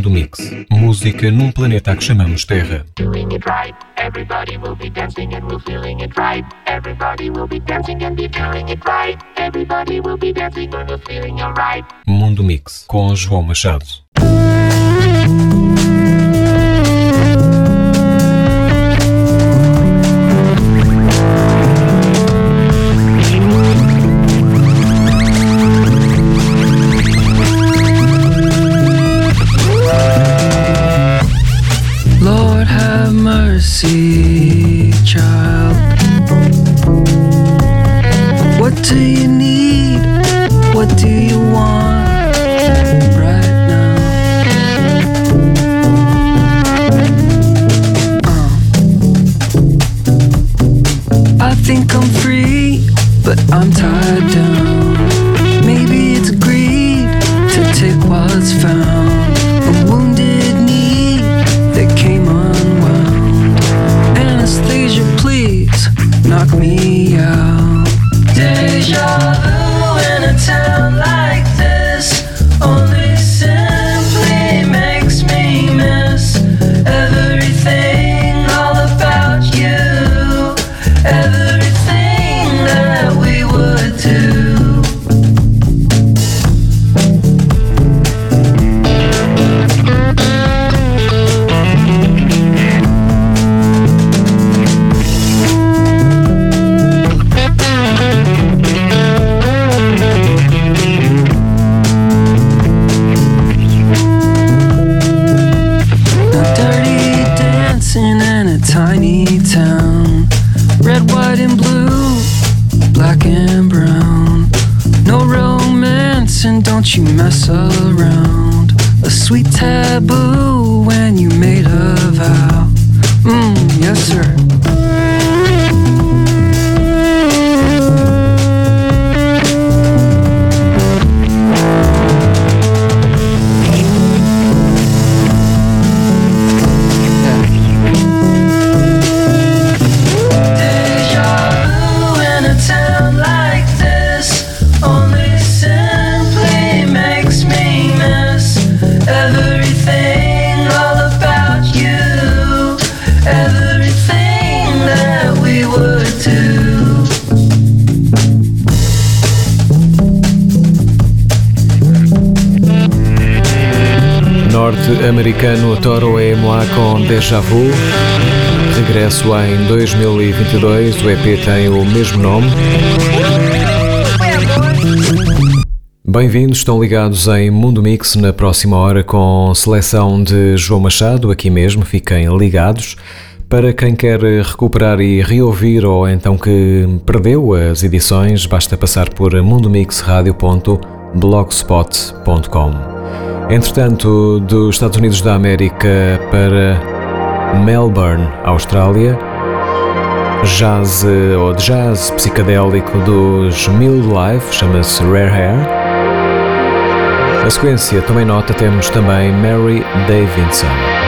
Mundo Mix. Música num planeta que chamamos Terra. Everybody will be dancing and we're feeling it right. Everybody will be dancing and be feeling it right. Everybody will be dancing and we're feeling alright. Mundo Mix, com João Machado. Town. Red, white, and blue, black and brown. No romance, and don't you mess around. A sweet taboo Norte-americano Toro e Moi com Deja Vu. Regresso em 2022, o EP tem o mesmo nome. Bem-vindos, estão ligados em Mundo Mix na próxima hora com seleção de João Machado, aqui mesmo, fiquem ligados. Para quem quer recuperar e reouvir ou então que perdeu as edições, basta passar por mundomixradio.blogspot.com. Entretanto, dos Estados Unidos da América para Melbourne, Austrália, jazz ou jazz psicadélico dos Life, chama-se Rare Hair. Na sequência, tomem nota, temos também Mary Davidson.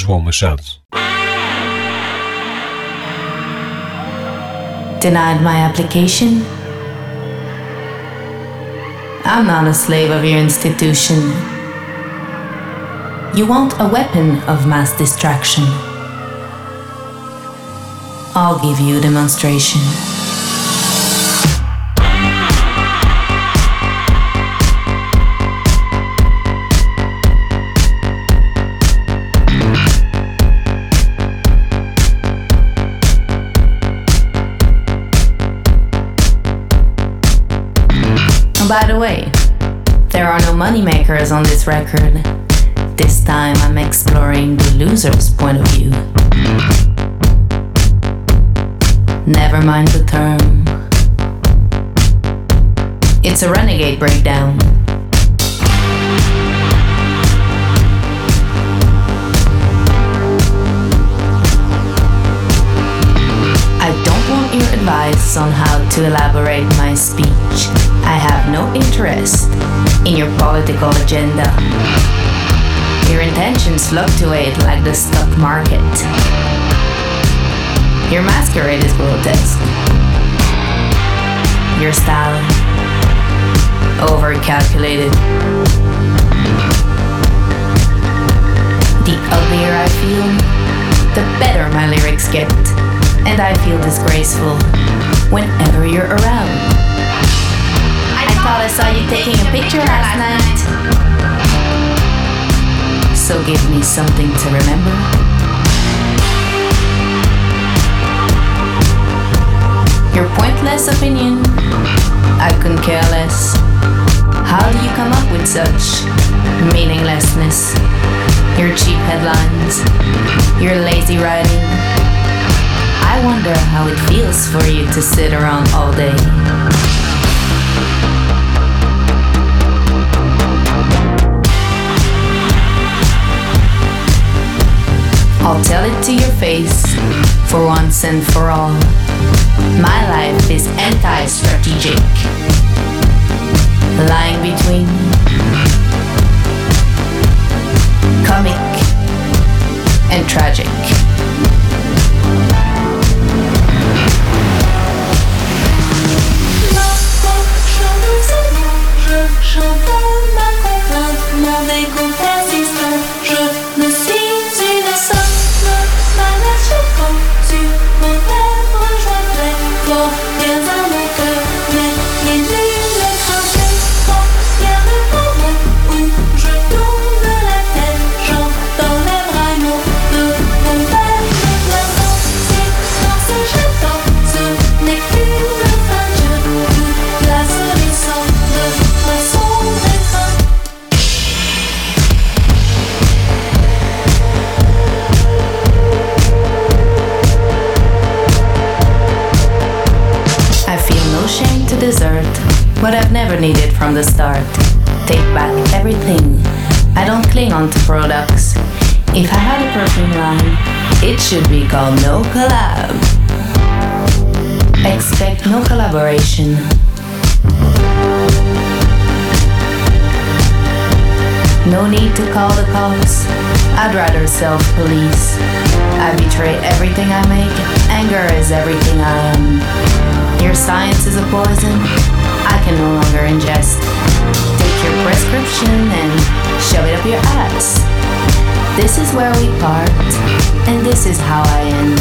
João Machado. Denied my application? I'm not a slave of your institution. You want a weapon of mass distraction. I'll give you a demonstration. Moneymakers on this record. This time I'm exploring the loser's point of view. Never mind the term. It's a renegade breakdown. I don't want your advice on how to elaborate my speech. I have no interest in your political agenda. Your intentions fluctuate like the stock market. Your masquerade is grotesque. Your style, overcalculated. The uglier I feel, the better my lyrics get. And I feel disgraceful whenever you're around. I thought I saw you taking a picture last night. So give me something to remember. Your pointless opinion, I couldn't care less. How do you come up with such meaninglessness? Your cheap headlines, your lazy writing. I wonder how it feels for you to sit around all day. I'll tell it to your face for once and for all. My life is anti strategic, lying between comic and tragic. Chante from the start. Take back everything. I don't cling on to products. If I had a perfume line, it should be called No Collab. Expect no collaboration. No need to call the cops. I'd rather self police. I betray everything I make. Anger is everything I am. Your science is a poison I can no longer ingest. Take your prescription and shove it up your ass. This is where we part, and this is how I end.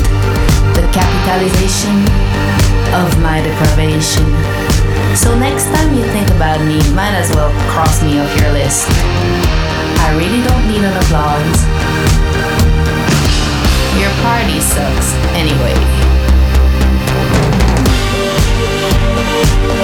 The capitalization of my deprivation. So next time you think about me, might as well cross me off your list. I really don't need an applause. Your party sucks anyway. Thank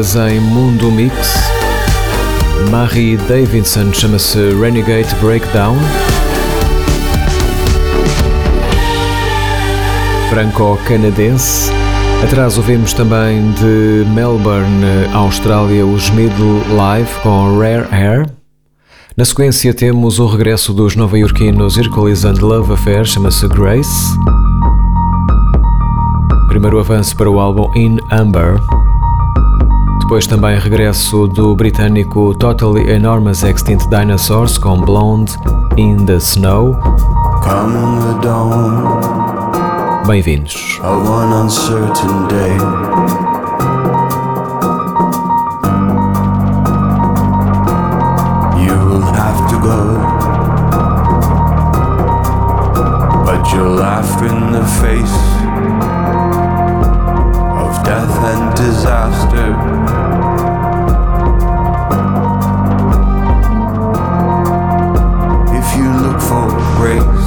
em Mundo Mix. Marie Davidson chama-se Renegade Breakdown. Franco-canadense. Atrás ouvimos também de Melbourne, Austrália, os Middle Live com Rare Hair. Na sequência temos o regresso dos nova-iorquinos Hercules and Love Affair, chama-se Grace. Primeiro avanço para o álbum In Amber. Depois também regresso do britânico Totally Enormous Extinct Dinosaurs com Blonde in the Snow. Bem-vindos. You'll laugh in the face of death and disaster. break.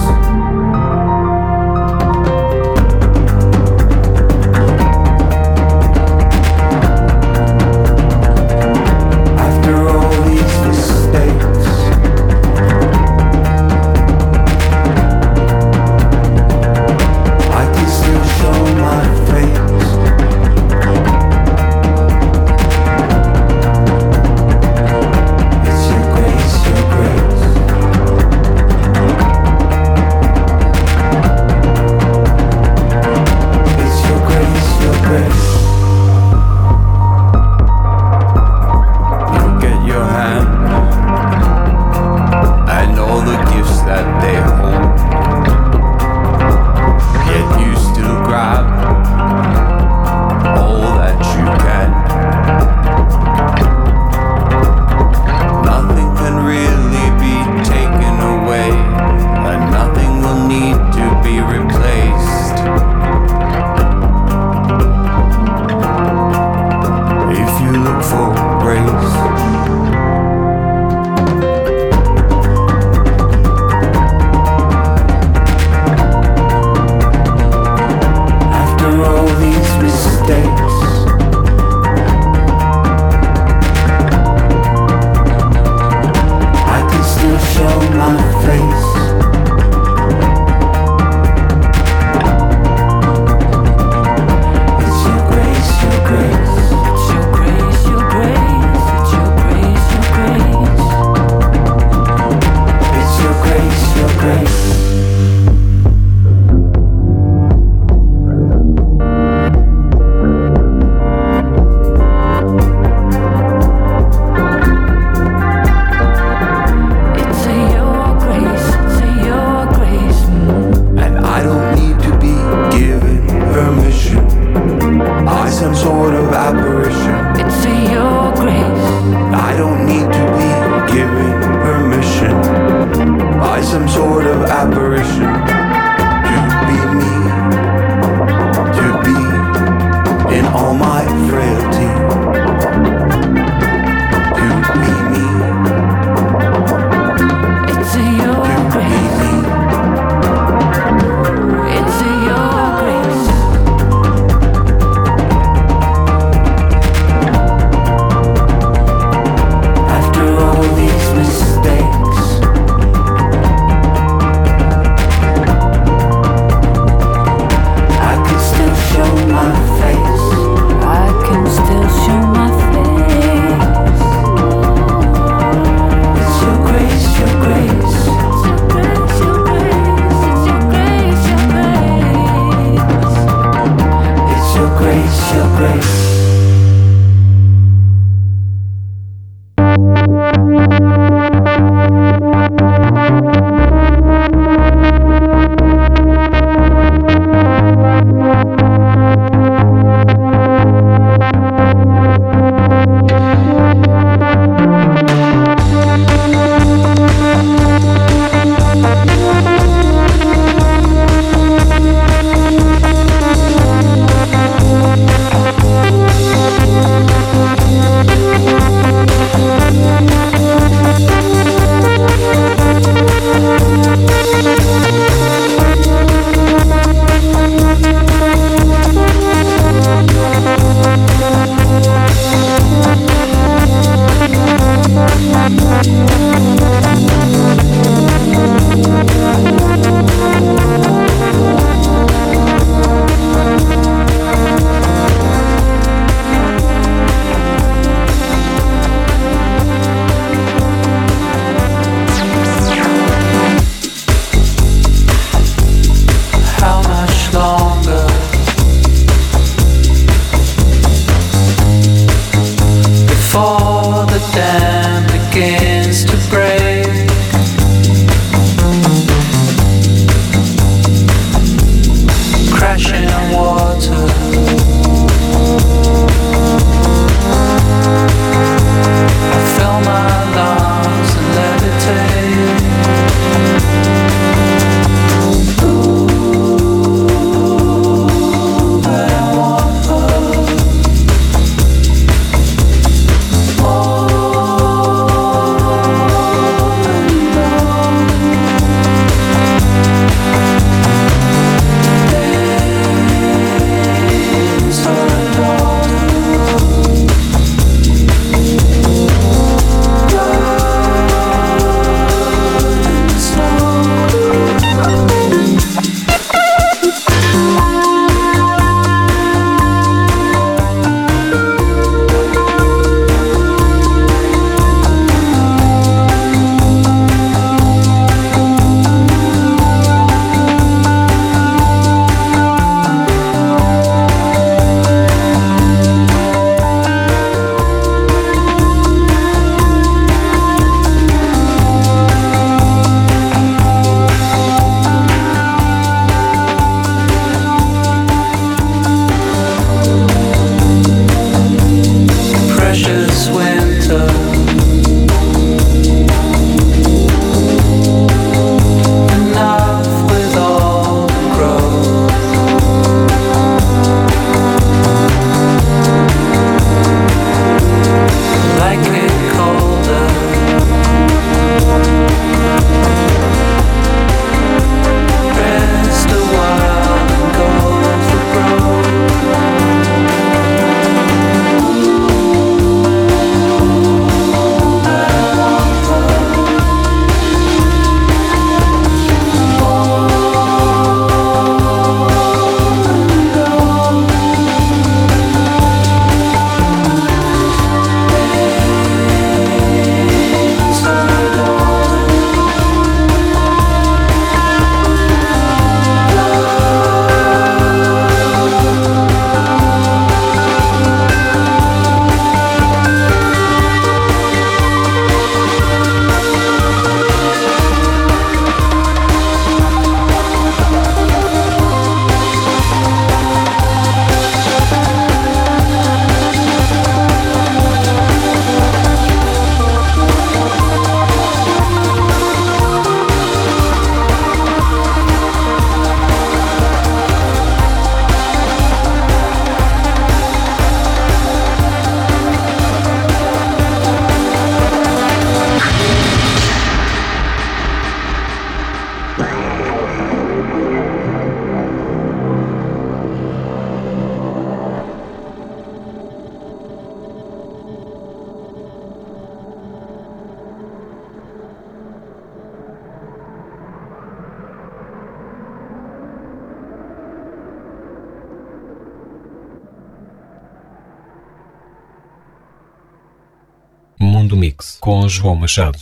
João Machado.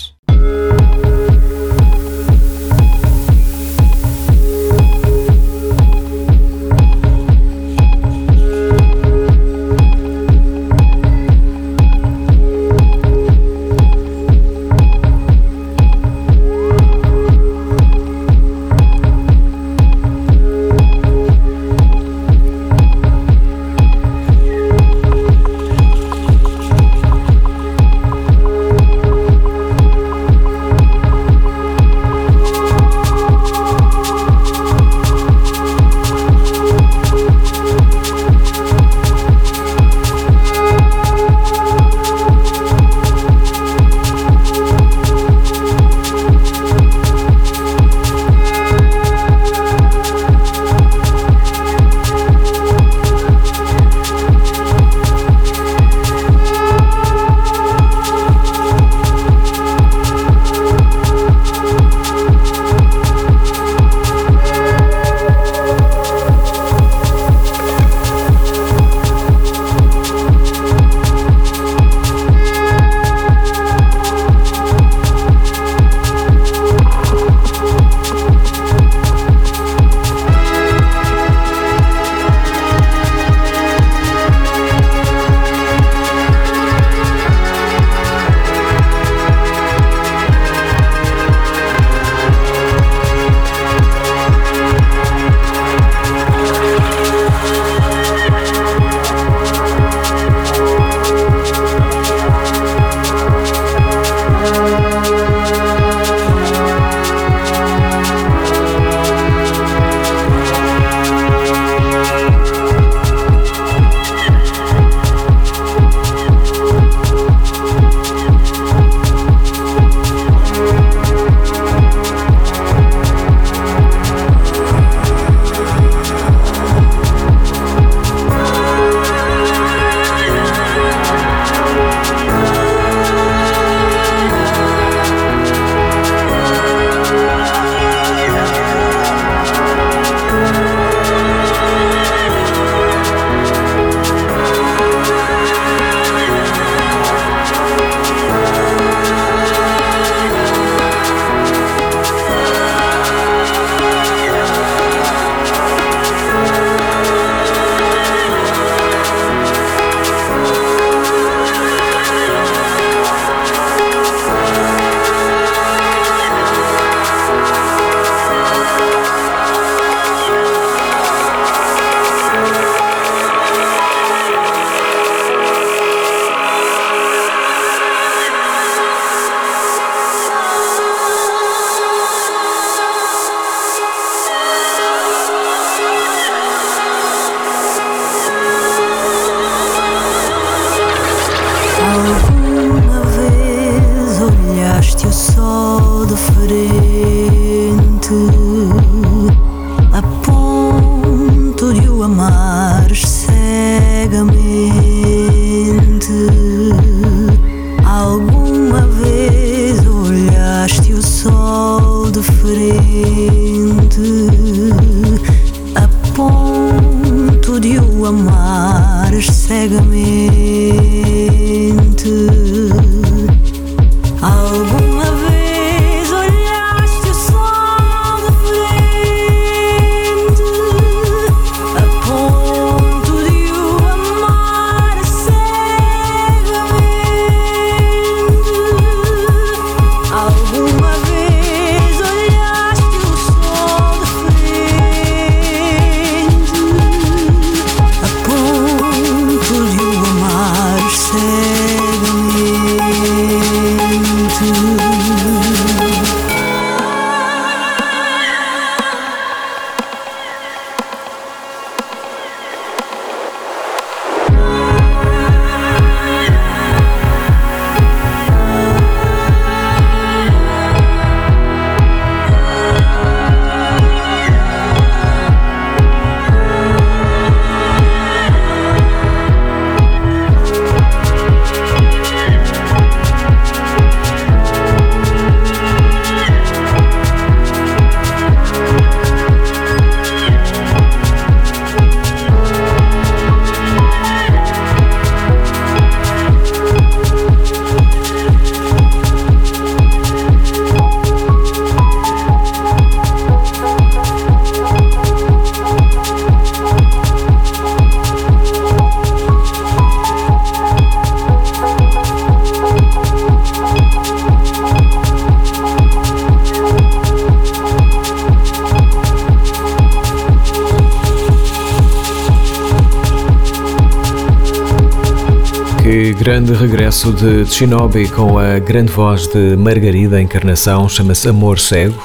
Regresso de Shinobi com a grande voz de Margarida Encarnação, chama-se Amor Cego.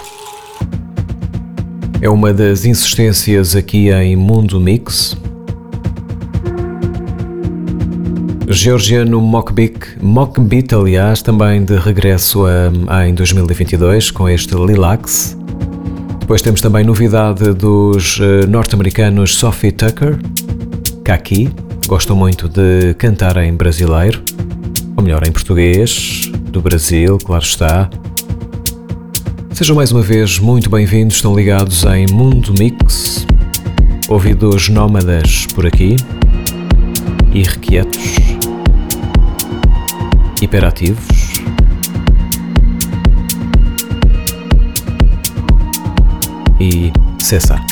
É uma das insistências aqui em Mundo Mix. Georgiano Mockbeat, Mockbeat aliás, também de regresso a, em 2022 com este Lilax. Depois temos também novidade dos uh, norte-americanos Sophie Tucker, Kaki, gostam muito de cantar em brasileiro, ou melhor, em português, do Brasil, claro está. Sejam mais uma vez muito bem-vindos, estão ligados em Mundo Mix, ouvidos nómadas por aqui, irrequietos, hiperativos. E cessar.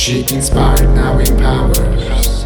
She inspired now empowers.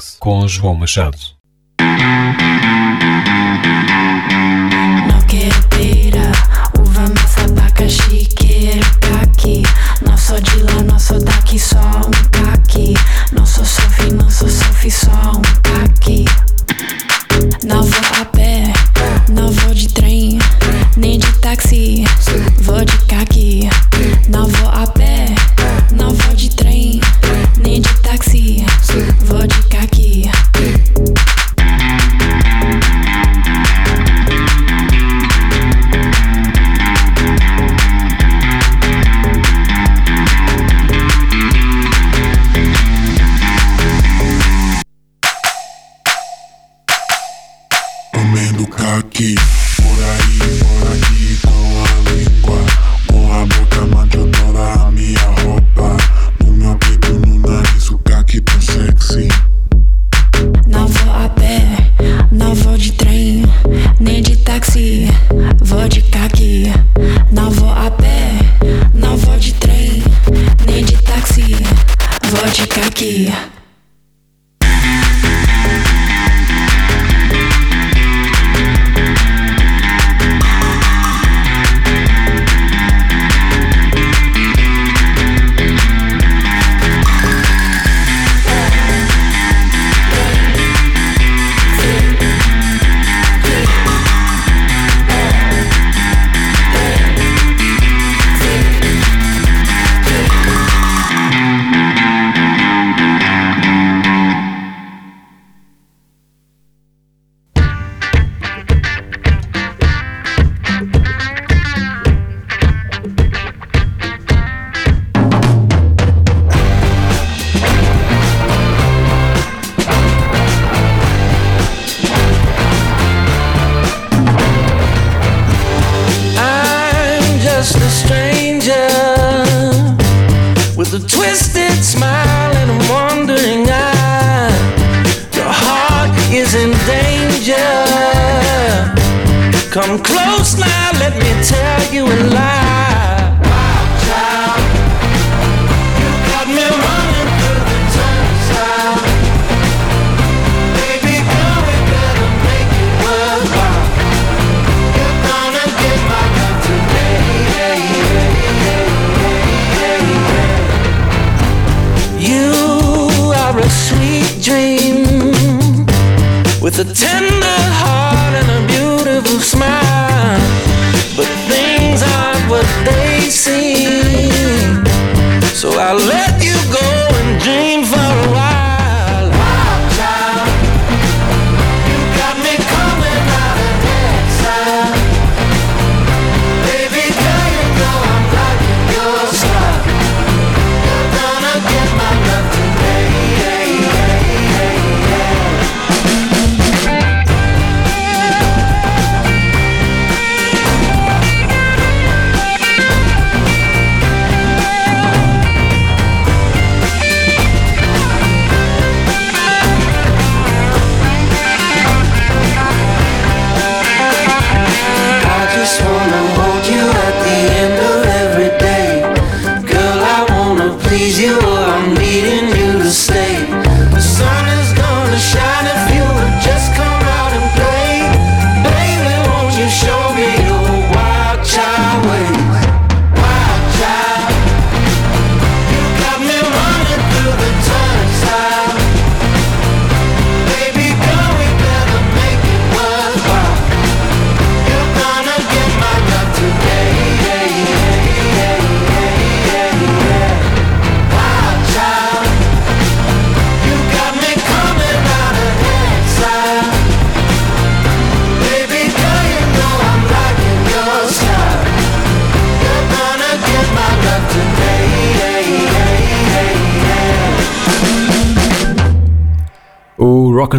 Talks com João Machado.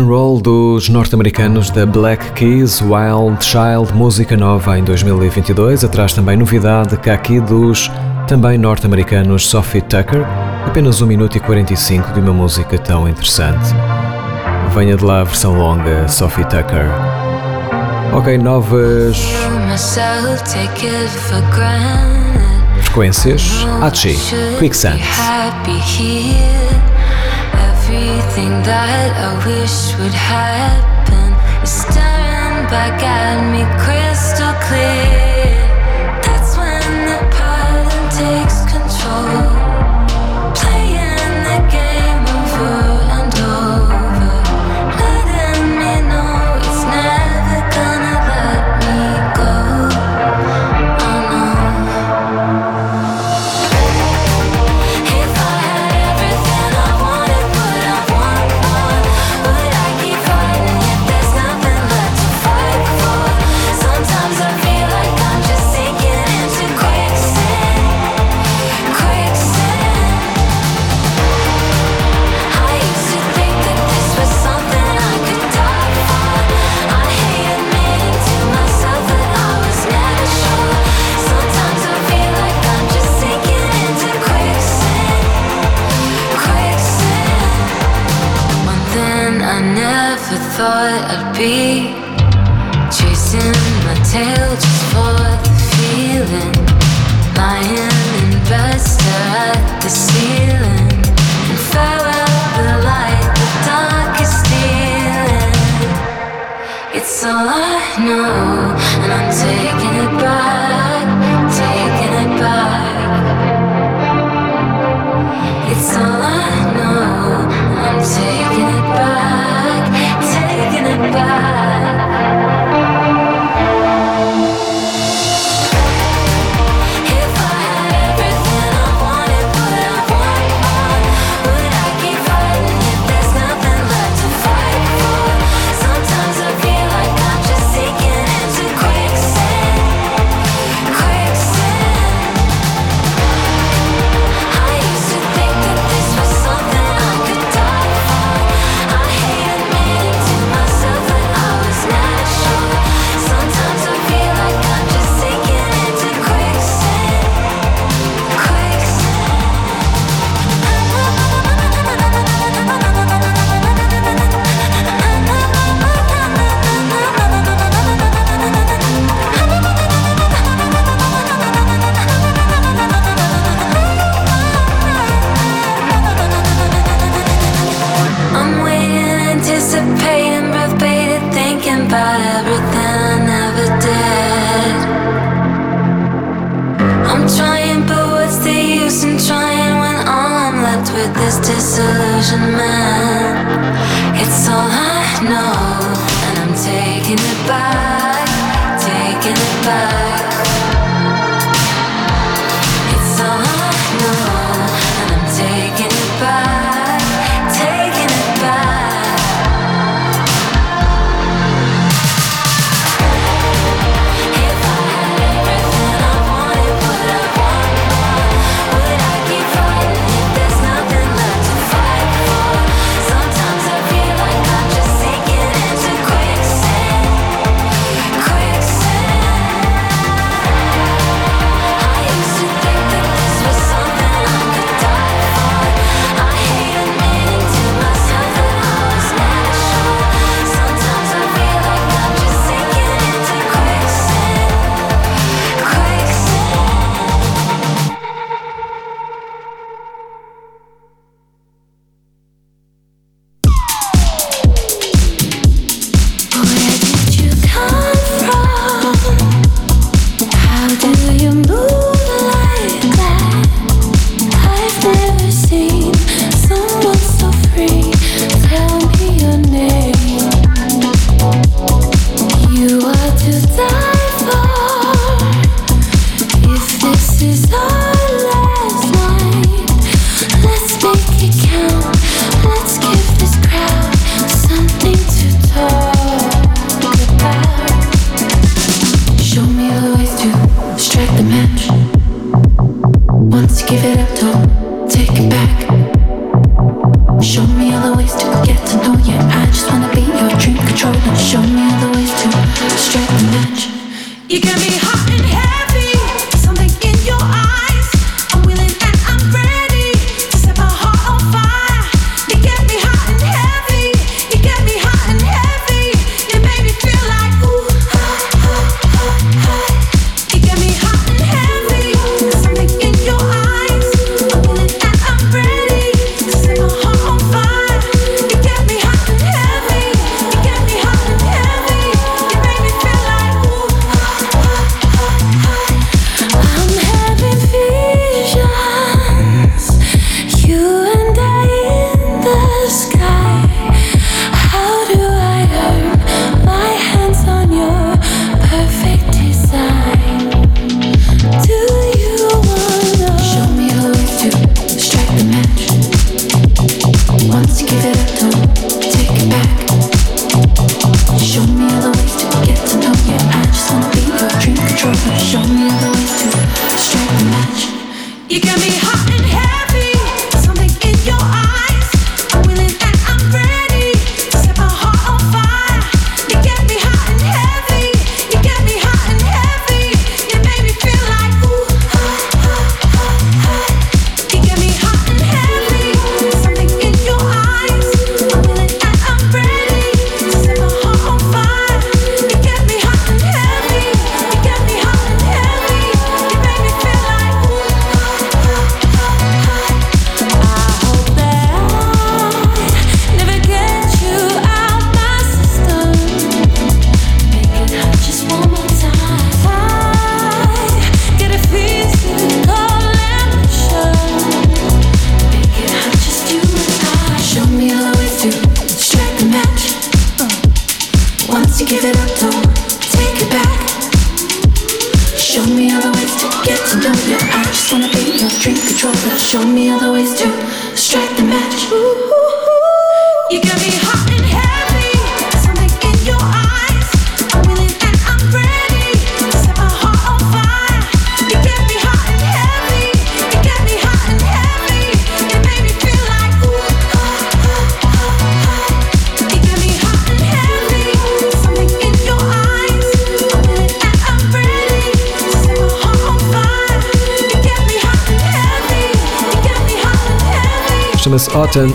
and roll dos norte-americanos da Black Keys, Wild Child, música nova em 2022, atrás também novidade cá aqui dos também norte-americanos Sophie Tucker, apenas 1 minuto e 45 de uma música tão interessante. Venha de lá a versão longa, Sophie Tucker. Ok, novas frequências. Achi, Quicksand. Everything that I wish would happen is staring back at me crystal clear.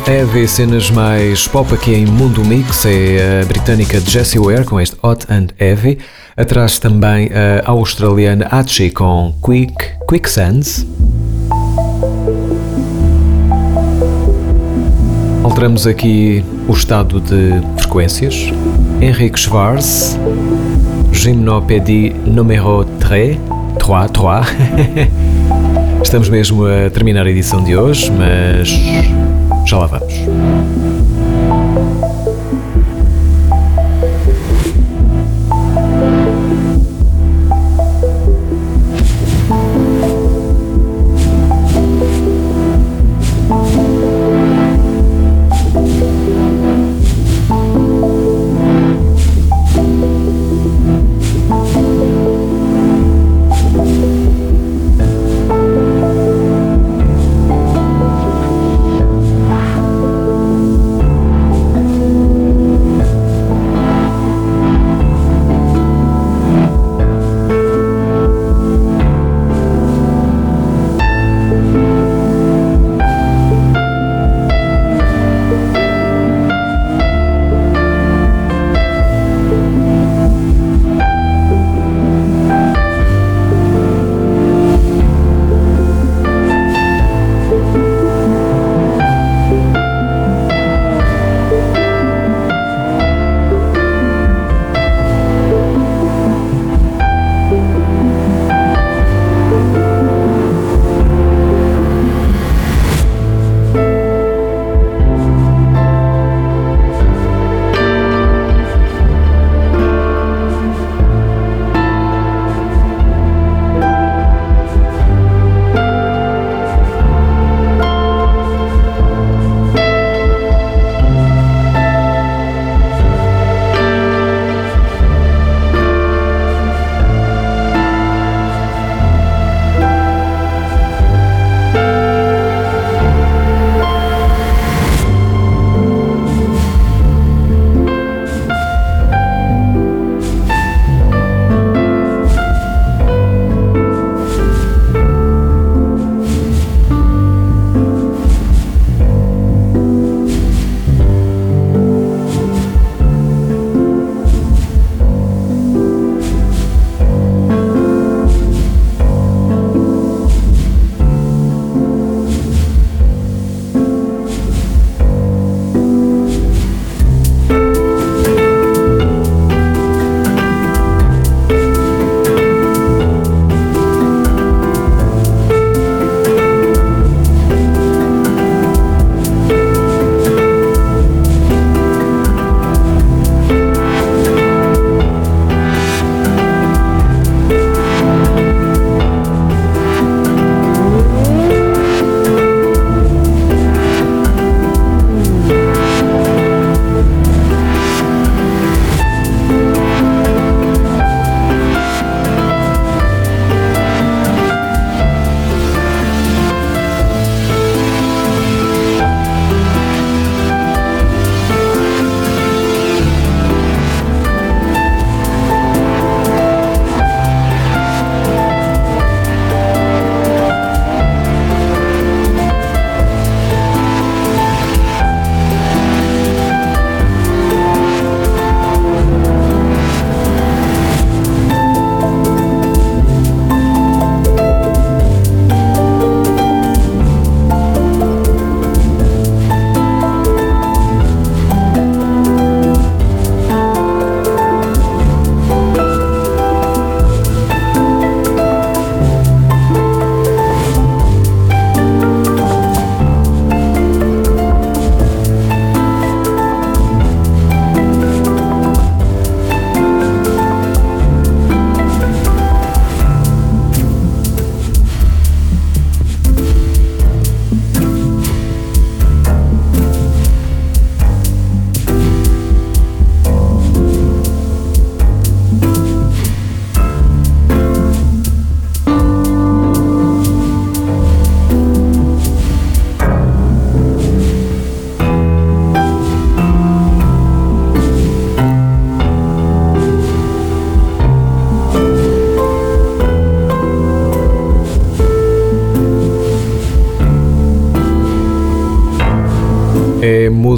Heavy, cenas mais pop aqui em Mundo Mix, é a britânica Jessie Ware com este Hot and Heavy. Atrás também a australiana Achi com Quick, Quicksands. Alteramos aqui o estado de frequências. Henrique Schwarz, Gymnopédie numéro 3, 3, 3. Estamos mesmo a terminar a edição de hoje, mas já lá vamos.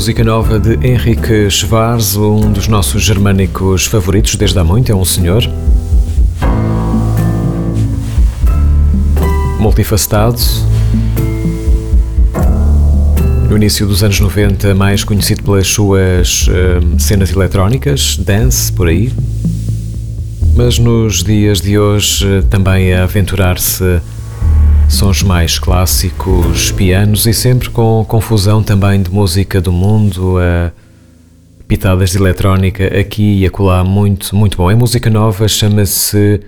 Música nova de Henrique Schwarz, um dos nossos germânicos favoritos desde há muito, é um senhor. Multifacetado. No início dos anos 90, mais conhecido pelas suas uh, cenas eletrónicas, dance, por aí. Mas nos dias de hoje, também a aventurar-se sons mais clássicos, pianos e sempre com confusão também de música do mundo, pitadas de eletrónica aqui e acolá, muito, muito bom. É música nova, chama-se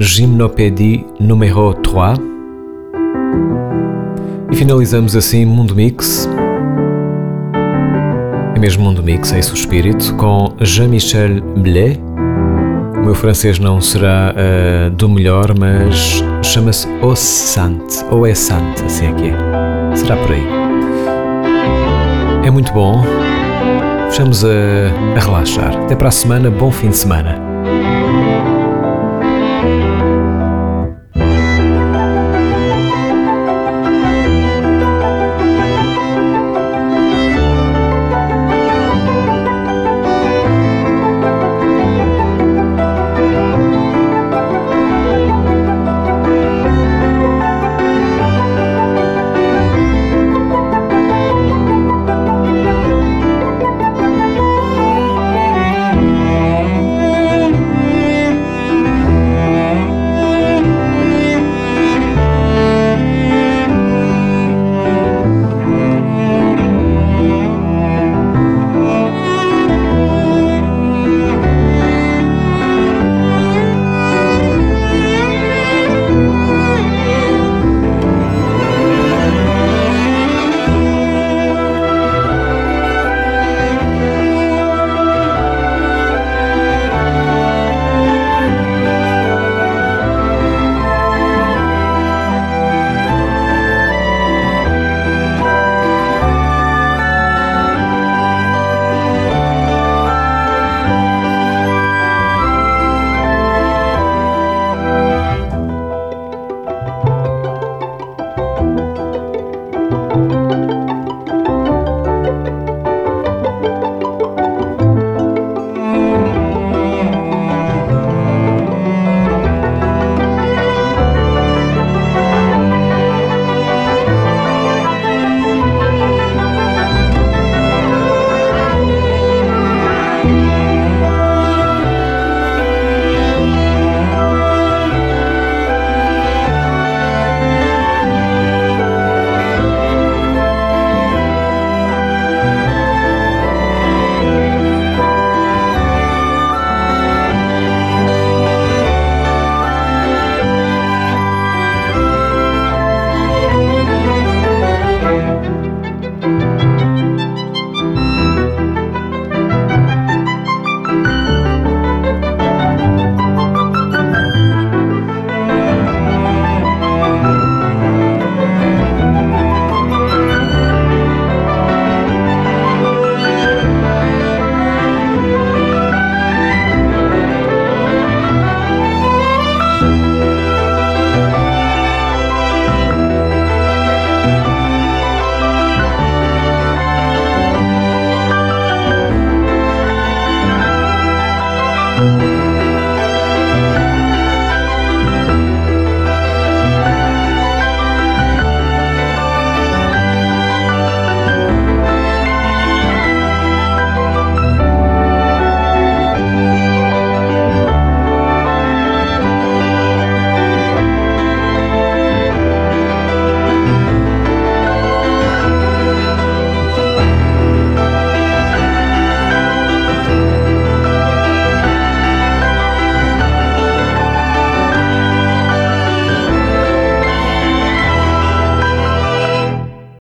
Gymnopédie Numéro 3. E finalizamos assim Mundo Mix. É mesmo Mundo Mix, é esse o espírito, com Jean-Michel Blé meu francês não será uh, do melhor, mas chama-se Ossante, ou é Sante, assim é que é. Será por aí. É muito bom. Fechamos a, a relaxar. Até para a semana, bom fim de semana.